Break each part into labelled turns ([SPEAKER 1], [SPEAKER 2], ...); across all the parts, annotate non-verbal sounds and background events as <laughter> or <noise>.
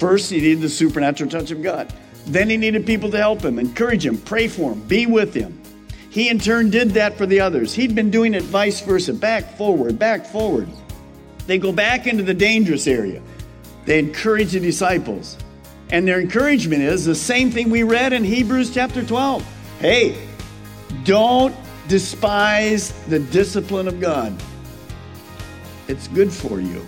[SPEAKER 1] First, he needed the supernatural touch of God. Then he needed people to help him, encourage him, pray for him, be with him. He in turn did that for the others. He'd been doing it vice versa, back forward, back forward. They go back into the dangerous area. They encourage the disciples. And their encouragement is the same thing we read in Hebrews chapter 12. Hey, don't despise the discipline of God. It's good for you.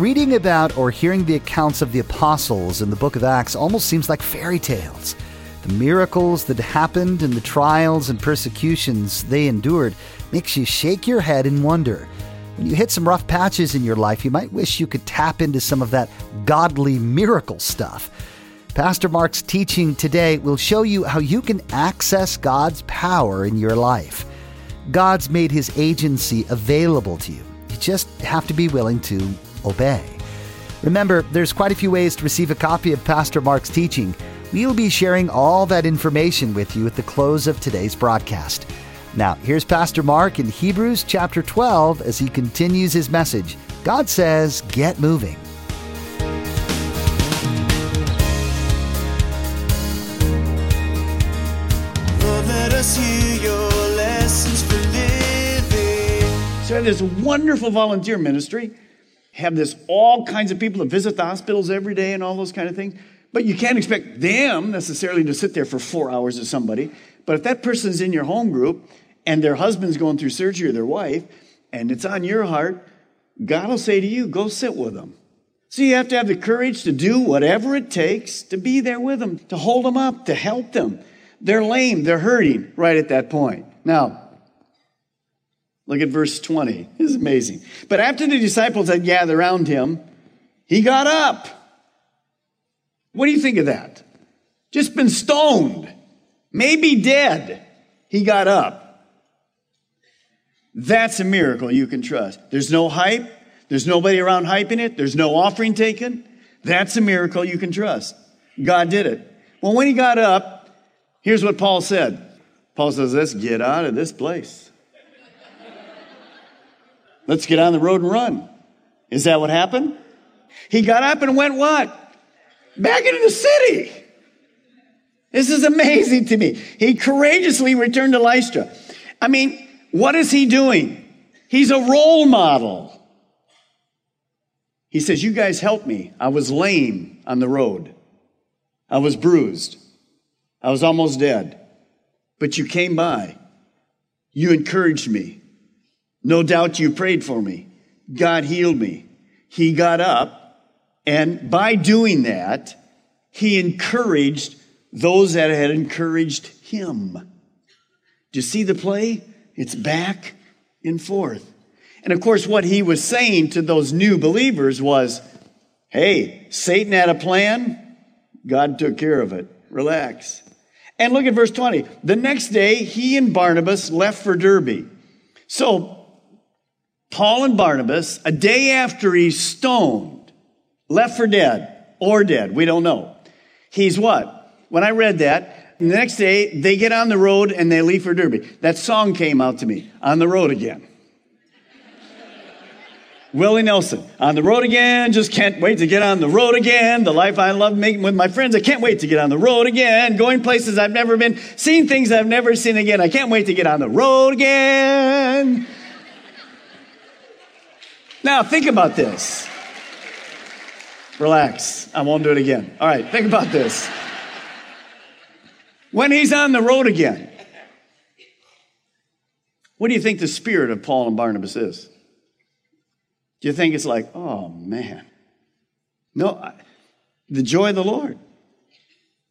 [SPEAKER 2] Reading about or hearing the accounts of the apostles in the book of Acts almost seems like fairy tales. The miracles that happened and the trials and persecutions they endured makes you shake your head in wonder. When you hit some rough patches in your life, you might wish you could tap into some of that godly miracle stuff. Pastor Mark's teaching today will show you how you can access God's power in your life. God's made his agency available to you. You just have to be willing to obey. Remember, there's quite a few ways to receive a copy of Pastor Mark's teaching. We'll be sharing all that information with you at the close of today's broadcast. Now, here's Pastor Mark in Hebrews chapter 12 as he continues his message. God says, Get moving.
[SPEAKER 3] Lord, let us hear your lessons for living.
[SPEAKER 1] So there's a wonderful volunteer ministry. Have this all kinds of people that visit the hospitals every day and all those kind of things. But you can't expect them necessarily to sit there for four hours with somebody. But if that person's in your home group and their husband's going through surgery or their wife, and it's on your heart, God will say to you, go sit with them. So you have to have the courage to do whatever it takes to be there with them, to hold them up, to help them. They're lame, they're hurting right at that point. Now, Look at verse 20. This is amazing. But after the disciples had gathered around him, he got up. What do you think of that? Just been stoned, maybe dead. He got up. That's a miracle you can trust. There's no hype. There's nobody around hyping it. There's no offering taken. That's a miracle you can trust. God did it. Well, when he got up, here's what Paul said. Paul says, let's get out of this place. Let's get on the road and run. Is that what happened? He got up and went what? Back into the city. This is amazing to me. He courageously returned to Lystra. I mean, what is he doing? He's a role model. He says, You guys help me. I was lame on the road. I was bruised. I was almost dead. But you came by. You encouraged me. No doubt you prayed for me. God healed me. He got up, and by doing that, he encouraged those that had encouraged him. Do you see the play? It's back and forth. And of course, what he was saying to those new believers was, hey, Satan had a plan. God took care of it. Relax. And look at verse 20. The next day, he and Barnabas left for Derbe. So Paul and Barnabas, a day after he's stoned, left for dead or dead, we don't know. He's what? When I read that, the next day they get on the road and they leave for Derbe. That song came out to me, On the Road Again. <laughs> Willie Nelson, on the road again, just can't wait to get on the road again. The life I love making with my friends, I can't wait to get on the road again. Going places I've never been, seeing things I've never seen again. I can't wait to get on the road again. Now, think about this. Relax. I won't do it again. All right, think about this. When he's on the road again, what do you think the spirit of Paul and Barnabas is? Do you think it's like, oh man, No, the joy of the Lord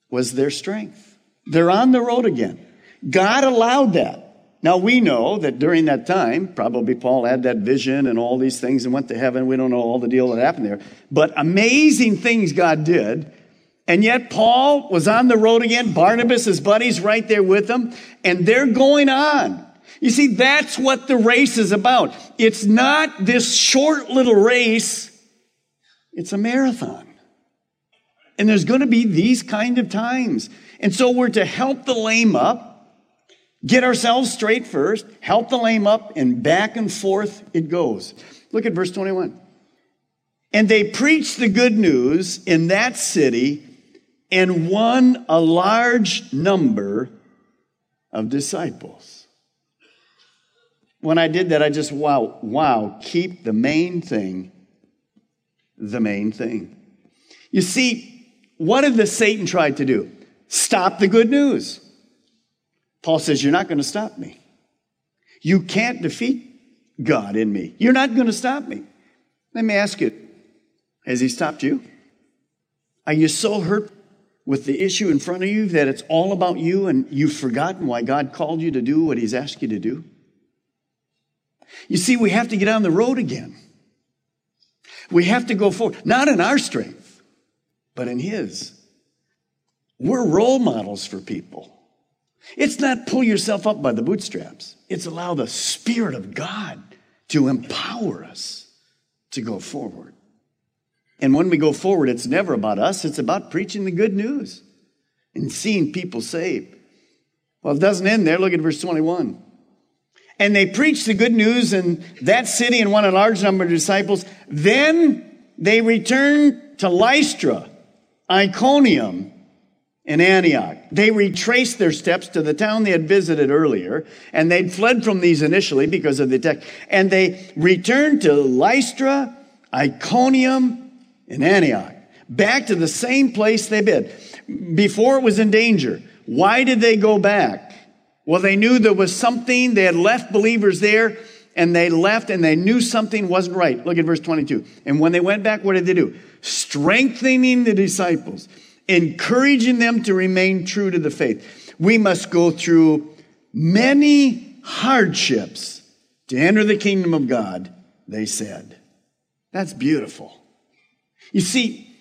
[SPEAKER 1] was their strength. They're on the road again. God allowed that. Now we know that during that time, probably Paul had that vision and all these things and went to heaven. We don't know all the deal that happened there, but amazing things God did. And yet Paul was on the road again. Barnabas, his buddies, right there with him, and they're going on. You see, that's what the race is about. It's not this short little race. It's a marathon. And there's going to be these kind of times. And so we're to help the lame up Get ourselves straight first, help the lame up, and back and forth it goes. Look at verse 21. And they preached the good news in that city and won a large number of disciples. When I did that, I just, wow, wow, keep the main thing the main thing. You see, what did the Satan try to do? Stop the good news. Paul says, You're not going to stop me. You can't defeat God in me. You're not going to stop me. Let me ask you Has he stopped you? Are you so hurt with the issue in front of you that it's all about you and you've forgotten why God called you to do what he's asked you to do? You see, we have to get on the road again. We have to go forward, not in our strength, but in his. We're role models for people. It's not pull yourself up by the bootstraps. It's allow the Spirit of God to empower us to go forward. And when we go forward, it's never about us, it's about preaching the good news and seeing people saved. Well, it doesn't end there. Look at verse 21. And they preached the good news in that city and won a large number of disciples. Then they returned to Lystra, Iconium, in Antioch. They retraced their steps to the town they had visited earlier, and they'd fled from these initially because of the attack. And they returned to Lystra, Iconium, and Antioch, back to the same place they'd been before it was in danger. Why did they go back? Well, they knew there was something, they had left believers there, and they left and they knew something wasn't right. Look at verse 22. And when they went back, what did they do? Strengthening the disciples encouraging them to remain true to the faith. We must go through many hardships to enter the kingdom of God, they said. That's beautiful. You see,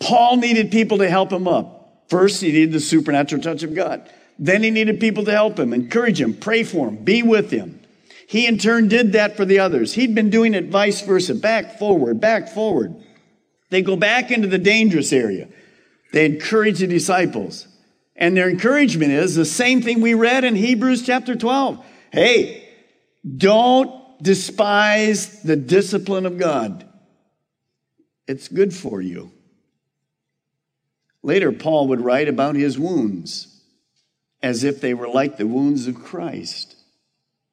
[SPEAKER 1] Paul needed people to help him up. First, he needed the supernatural touch of God. Then he needed people to help him, encourage him, pray for him, be with him. He in turn did that for the others. He'd been doing it vice versa, back, forward, back, forward. They go back into the dangerous area. They encourage the disciples. And their encouragement is the same thing we read in Hebrews chapter 12. Hey, don't despise the discipline of God. It's good for you. Later, Paul would write about his wounds as if they were like the wounds of Christ.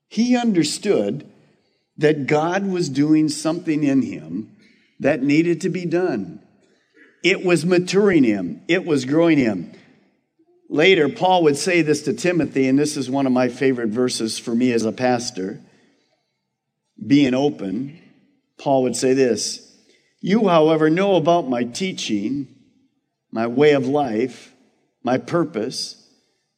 [SPEAKER 1] He understood that God was doing something in him that needed to be done. It was maturing him, it was growing him. Later, Paul would say this to Timothy, and this is one of my favorite verses for me as a pastor. Being open, Paul would say this You, however, know about my teaching, my way of life, my purpose,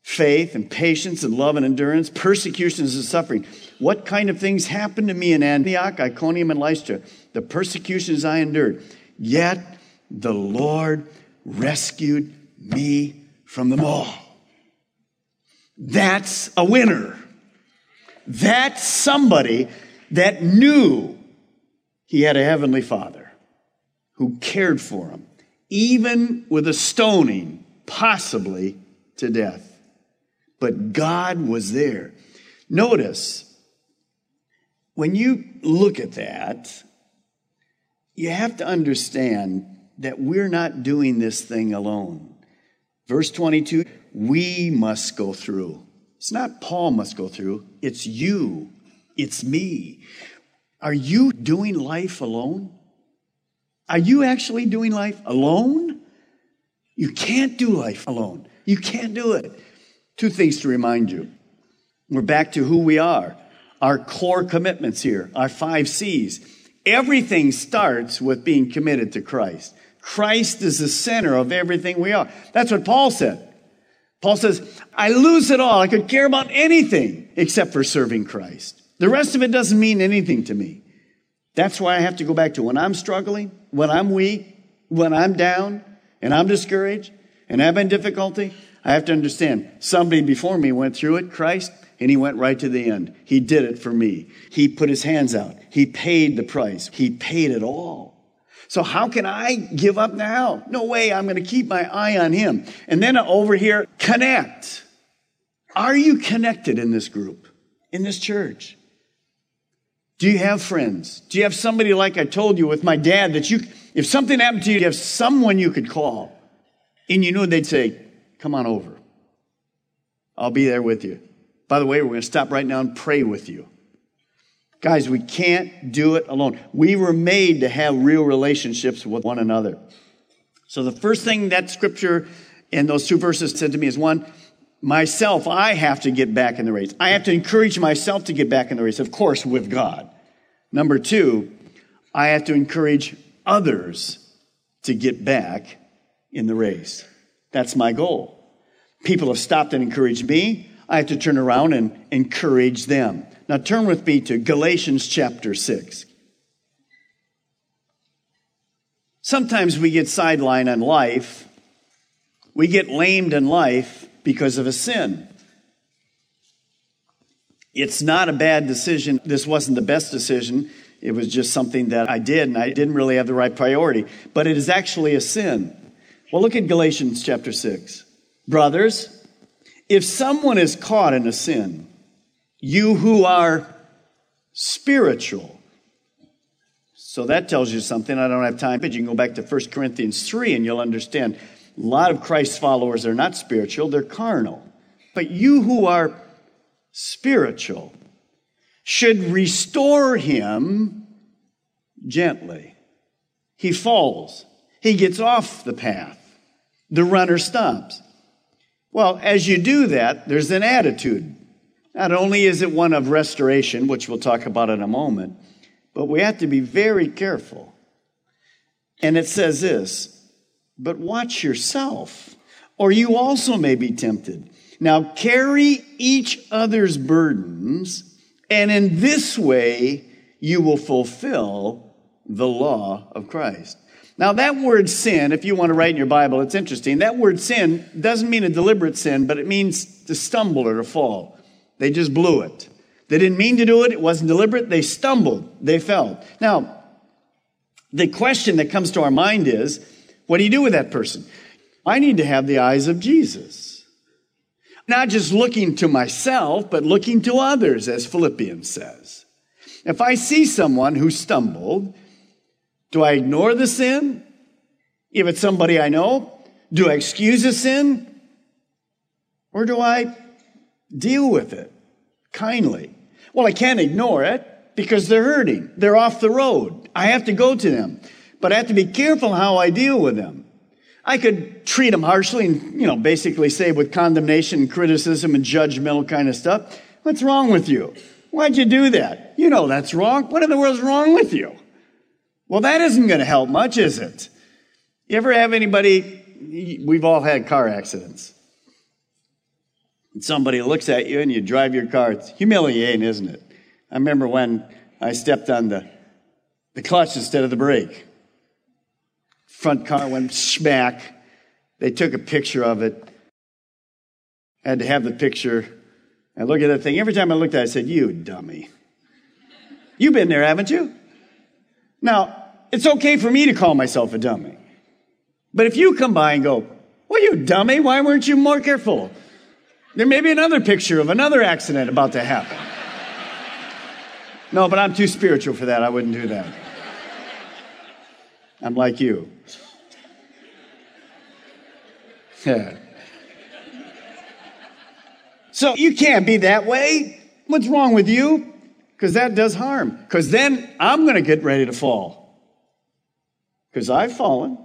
[SPEAKER 1] faith and patience and love and endurance, persecutions and suffering. What kind of things happened to me in Antioch, Iconium, and Lystra? The persecutions I endured. Yet the Lord rescued me from them all. That's a winner. That's somebody that knew he had a heavenly father who cared for him, even with a stoning, possibly to death. But God was there. Notice, when you look at that, you have to understand that we're not doing this thing alone. Verse 22 we must go through. It's not Paul must go through, it's you, it's me. Are you doing life alone? Are you actually doing life alone? You can't do life alone. You can't do it. Two things to remind you. We're back to who we are, our core commitments here, our five C's Everything starts with being committed to Christ. Christ is the center of everything we are. That's what Paul said. Paul says, I lose it all. I could care about anything except for serving Christ. The rest of it doesn't mean anything to me. That's why I have to go back to when I'm struggling, when I'm weak, when I'm down, and I'm discouraged, and having difficulty. I have to understand somebody before me went through it, Christ, and he went right to the end. He did it for me. He put his hands out. He paid the price. He paid it all. So how can I give up now? No way. I'm going to keep my eye on him. And then over here, connect. Are you connected in this group, in this church? Do you have friends? Do you have somebody like I told you with my dad that you, if something happened to you, you have someone you could call and you knew they'd say, come on over. I'll be there with you. By the way, we're going to stop right now and pray with you. Guys, we can't do it alone. We were made to have real relationships with one another. So the first thing that scripture and those two verses said to me is one, myself, I have to get back in the race. I have to encourage myself to get back in the race, of course, with God. Number two, I have to encourage others to get back in the race. That's my goal. People have stopped and encouraged me. I have to turn around and encourage them. Now turn with me to Galatians chapter 6. Sometimes we get sidelined in life. We get lamed in life because of a sin. It's not a bad decision. This wasn't the best decision. It was just something that I did, and I didn't really have the right priority. But it is actually a sin. Well, look at Galatians chapter 6. Brothers, if someone is caught in a sin, you who are spiritual, so that tells you something. I don't have time, but you can go back to 1 Corinthians 3 and you'll understand. A lot of Christ's followers are not spiritual, they're carnal. But you who are spiritual should restore him gently. He falls, he gets off the path. The runner stops. Well, as you do that, there's an attitude. Not only is it one of restoration, which we'll talk about in a moment, but we have to be very careful. And it says this, but watch yourself, or you also may be tempted. Now carry each other's burdens, and in this way you will fulfill the law of Christ. Now, that word sin, if you want to write in your Bible, it's interesting. That word sin doesn't mean a deliberate sin, but it means to stumble or to fall. They just blew it. They didn't mean to do it. It wasn't deliberate. They stumbled. They fell. Now, the question that comes to our mind is, what do you do with that person? I need to have the eyes of Jesus. Not just looking to myself, but looking to others, as Philippians says. If I see someone who stumbled, do I ignore the sin? If it's somebody I know? Do I excuse the sin? Or do I deal with it kindly? Well, I can't ignore it because they're hurting. They're off the road. I have to go to them. But I have to be careful how I deal with them. I could treat them harshly and, you know, basically say with condemnation, criticism, and judgmental kind of stuff, what's wrong with you? Why'd you do that? You know that's wrong. What in the world's wrong with you? Well, that isn't going to help much, is it? You ever have anybody, we've all had car accidents. And somebody looks at you and you drive your car. It's humiliating, isn't it? I remember when I stepped on the, the clutch instead of the brake. Front car went smack. They took a picture of it. I had to have the picture. I look at that thing. Every time I looked at it, I said, You dummy. You've been there, haven't you? Now, it's okay for me to call myself a dummy. But if you come by and go, well, you dummy, why weren't you more careful? There may be another picture of another accident about to happen. No, but I'm too spiritual for that. I wouldn't do that. I'm like you. Yeah. <laughs> So you can't be that way. What's wrong with you? Because that does harm. Because then I'm going to get ready to fall. Because I've fallen.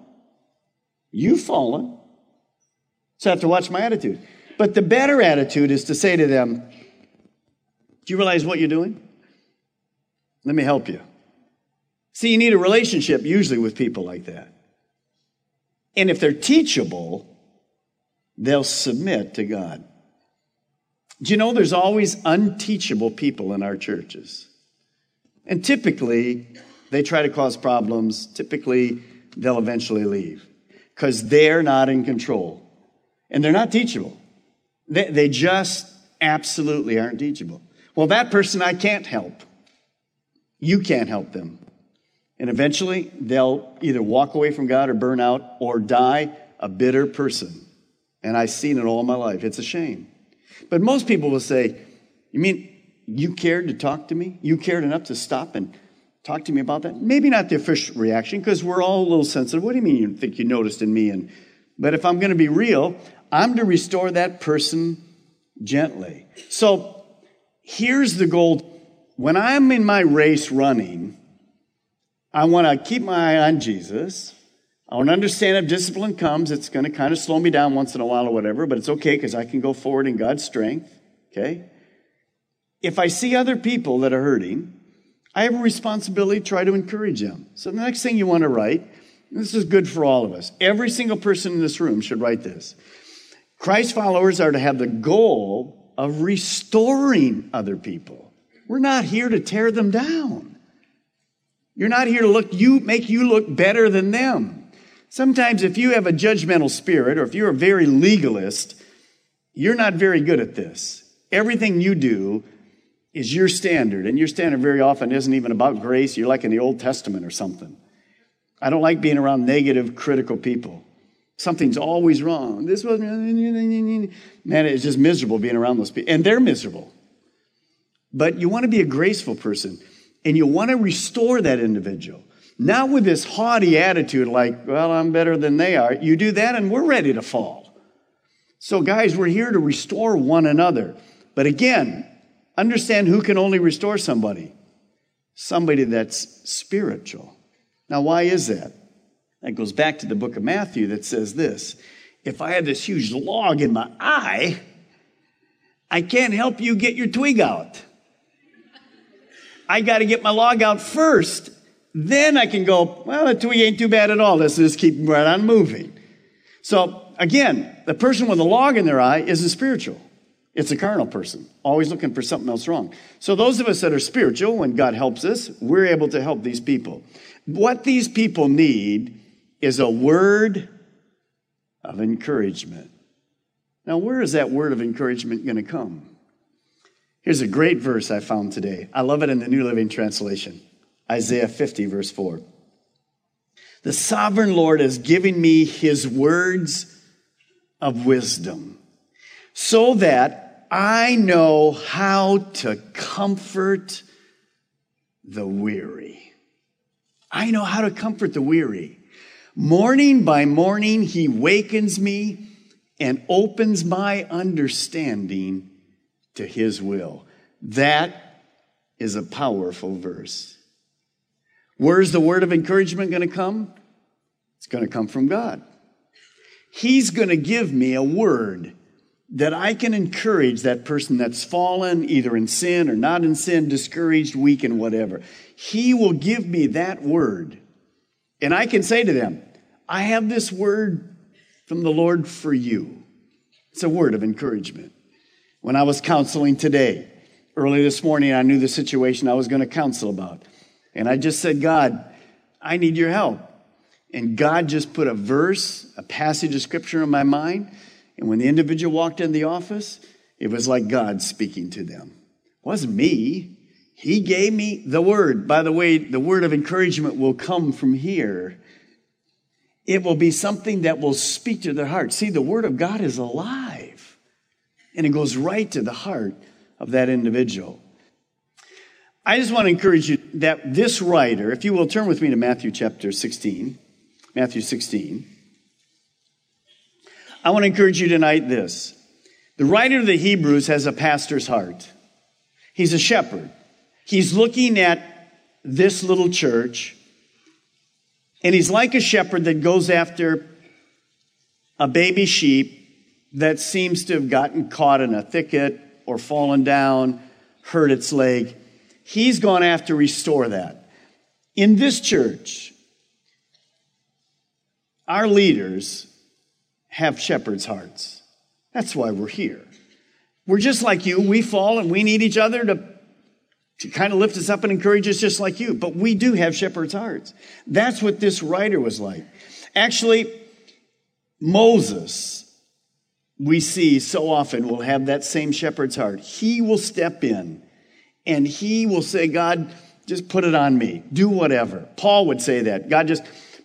[SPEAKER 1] You've fallen. So I have to watch my attitude. But the better attitude is to say to them, Do you realize what you're doing? Let me help you. See, you need a relationship usually with people like that. And if they're teachable, they'll submit to God. Do you know there's always unteachable people in our churches? And typically, they try to cause problems. Typically, they'll eventually leave because they're not in control and they're not teachable. They, they just absolutely aren't teachable. Well, that person I can't help. You can't help them. And eventually, they'll either walk away from God or burn out or die a bitter person. And I've seen it all my life. It's a shame. But most people will say, You mean you cared to talk to me? You cared enough to stop and talk to me about that? Maybe not the official reaction, because we're all a little sensitive. What do you mean you think you noticed in me? And but if I'm going to be real, I'm to restore that person gently. So here's the goal. When I'm in my race running, I want to keep my eye on Jesus. I to understand if discipline comes, it's going to kind of slow me down once in a while or whatever, but it's okay because I can go forward in God's strength. Okay? If I see other people that are hurting, I have a responsibility to try to encourage them. So the next thing you want to write, this is good for all of us. Every single person in this room should write this. Christ followers are to have the goal of restoring other people. We're not here to tear them down. You're not here to look you make you look better than them. Sometimes, if you have a judgmental spirit or if you're a very legalist, you're not very good at this. Everything you do is your standard, and your standard very often isn't even about grace. You're like in the Old Testament or something. I don't like being around negative, critical people. Something's always wrong. This was man, it's just miserable being around those people, and they're miserable. But you want to be a graceful person, and you want to restore that individual. Not with this haughty attitude like, well, I'm better than they are. You do that and we're ready to fall. So, guys, we're here to restore one another. But again, understand who can only restore somebody? Somebody that's spiritual. Now, why is that? That goes back to the book of Matthew that says this If I have this huge log in my eye, I can't help you get your twig out. I got to get my log out first then I can go, well, the twig ain't too bad at all. Let's just keep right on moving. So again, the person with a log in their eye isn't spiritual. It's a carnal person, always looking for something else wrong. So those of us that are spiritual, when God helps us, we're able to help these people. What these people need is a word of encouragement. Now, where is that word of encouragement going to come? Here's a great verse I found today. I love it in the New Living Translation. Isaiah 50, verse 4. The sovereign Lord has given me his words of wisdom so that I know how to comfort the weary. I know how to comfort the weary. Morning by morning, he wakens me and opens my understanding to his will. That is a powerful verse. Where's the word of encouragement going to come? It's going to come from God. He's going to give me a word that I can encourage that person that's fallen, either in sin or not in sin, discouraged, weak, and whatever. He will give me that word. And I can say to them, I have this word from the Lord for you. It's a word of encouragement. When I was counseling today, early this morning, I knew the situation I was going to counsel about. And I just said, God, I need your help. And God just put a verse, a passage of scripture in my mind. And when the individual walked in the office, it was like God speaking to them. It wasn't me. He gave me the word. By the way, the word of encouragement will come from here. It will be something that will speak to their heart. See, the word of God is alive. And it goes right to the heart of that individual. I just want to encourage you that this writer, if you will turn with me to Matthew chapter 16, Matthew 16, I want to encourage you tonight this. The writer of the Hebrews has a pastor's heart. He's a shepherd. He's looking at this little church, and he's like a shepherd that goes after a baby sheep that seems to have gotten caught in a thicket or fallen down, hurt its leg. He's gone after to restore that. In this church, our leaders have shepherd's hearts. That's why we're here. We're just like you. We fall and we need each other to, to kind of lift us up and encourage us just like you. But we do have shepherd's hearts. That's what this writer was like. Actually, Moses, we see so often, will have that same shepherd's heart. He will step in and he will say, God, just put it on me. Do whatever. Paul would say that. God, just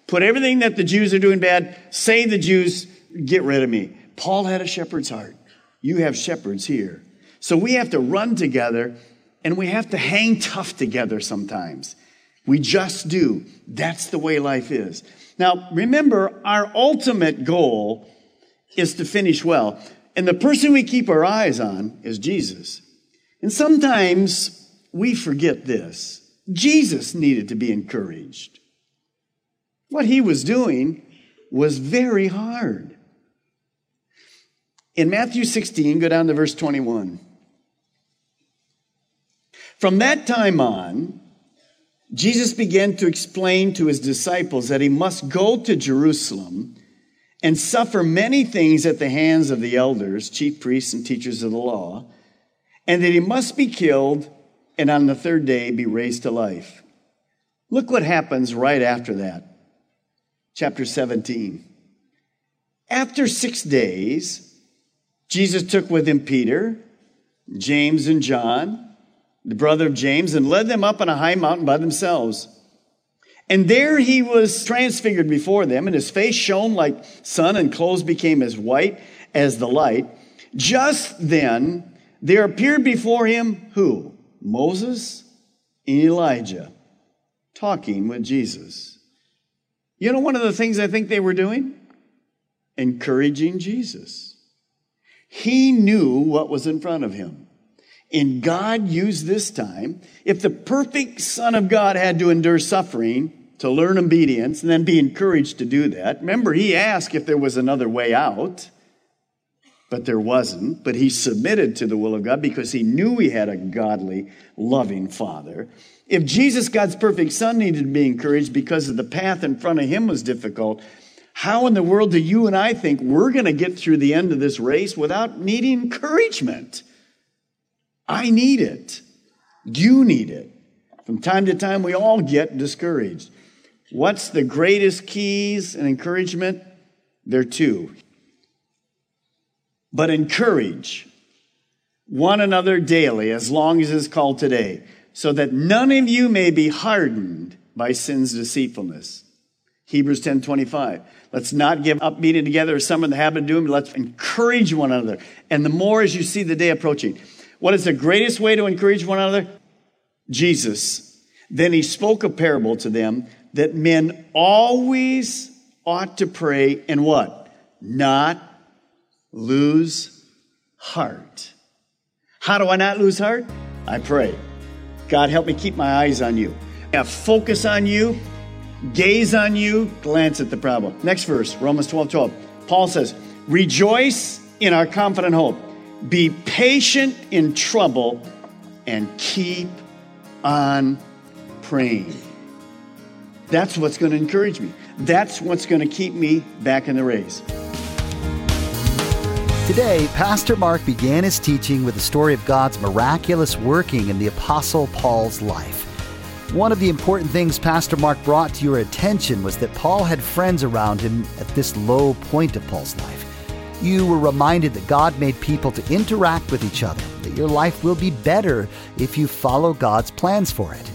[SPEAKER 1] put everything that the Jews are doing bad, say the Jews, get rid of me. Paul had a shepherd's heart. You have shepherds here. So we have to run together and we have to hang tough together sometimes. We just do. That's the way life is. Now, remember, our ultimate goal is to finish well. And the person we keep our eyes on is Jesus. And sometimes we forget this. Jesus needed to be encouraged. What he was doing was very hard. In Matthew 16, go down to verse 21. From that time on, Jesus began to explain to his disciples that he must go to Jerusalem and suffer many things at the hands of the elders, chief priests, and teachers of the law, and that he must be killed and on the third day be raised to life. Look what happens right after that. Chapter 17. After six days, Jesus took with him Peter, James, and John, the brother of James, and led them up on a high mountain by themselves. And there he was transfigured before them, and his face shone like sun, and clothes became as white as the light. Just then there appeared before him who? Moses and Elijah talking with Jesus. You know, one of the things I think they were doing? Encouraging Jesus. He knew what was in front of him. And God used this time. If the perfect Son of God had to endure suffering to learn obedience and then be encouraged to do that, remember, he asked if there was another way out, but there wasn't. But he submitted to the will of God because he knew he had a godly, loving Father. If Jesus, God's perfect Son, needed to be encouraged because of the path in front of him was difficult, how in the world do you and I think we're going to get through the end of this race without needing encouragement? I need it. You need it. From time to time, we all get discouraged. What's the greatest keys and encouragement? There are two. But encourage one another daily, as long as is called today, so that none of you may be hardened by sin's deceitfulness. Hebrews 10 25. Let's not give up meeting together as some in the habit of doing, but let's encourage one another. And the more as you see the day approaching. What is the greatest way to encourage one another? Jesus. Then he spoke a parable to them that men always ought to pray and what? Not lose heart. How do I not lose heart? I pray. God, help me keep my eyes on you. I focus on you gaze on you, glance at the problem. Next verse, Romans 12 12. Paul says, Rejoice in our confident hope, be patient in trouble, and keep on praying. That's what's going to encourage me. That's what's going to keep me back in the race.
[SPEAKER 2] Today, Pastor Mark began his teaching with the story of God's miraculous working in the Apostle Paul's life. One of the important things Pastor Mark brought to your attention was that Paul had friends around him at this low point of Paul's life. You were reminded that God made people to interact with each other, that your life will be better if you follow God's plans for it.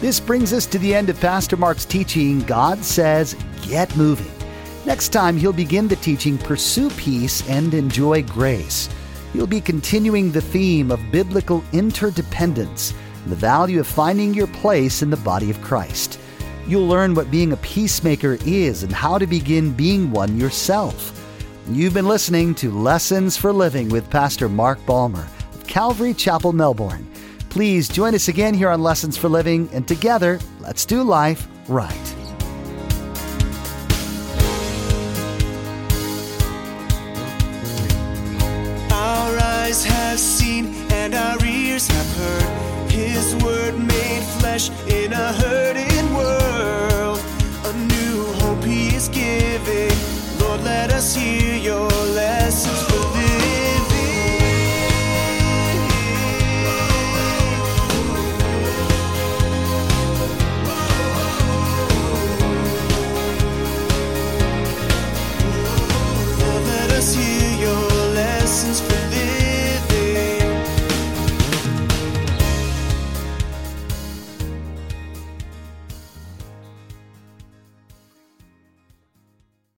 [SPEAKER 2] This brings us to the end of Pastor Mark's teaching God Says, Get Moving. Next time, he'll begin the teaching Pursue Peace and Enjoy Grace. He'll be continuing the theme of biblical interdependence and the value of finding your place in the body of Christ. You'll learn what being a peacemaker is and how to begin being one yourself. You've been listening to Lessons for Living with Pastor Mark Balmer of Calvary Chapel, Melbourne. Please join us again here on Lessons for Living, and together, let's do life right.
[SPEAKER 3] Our eyes have seen and our ears have heard His word made flesh in a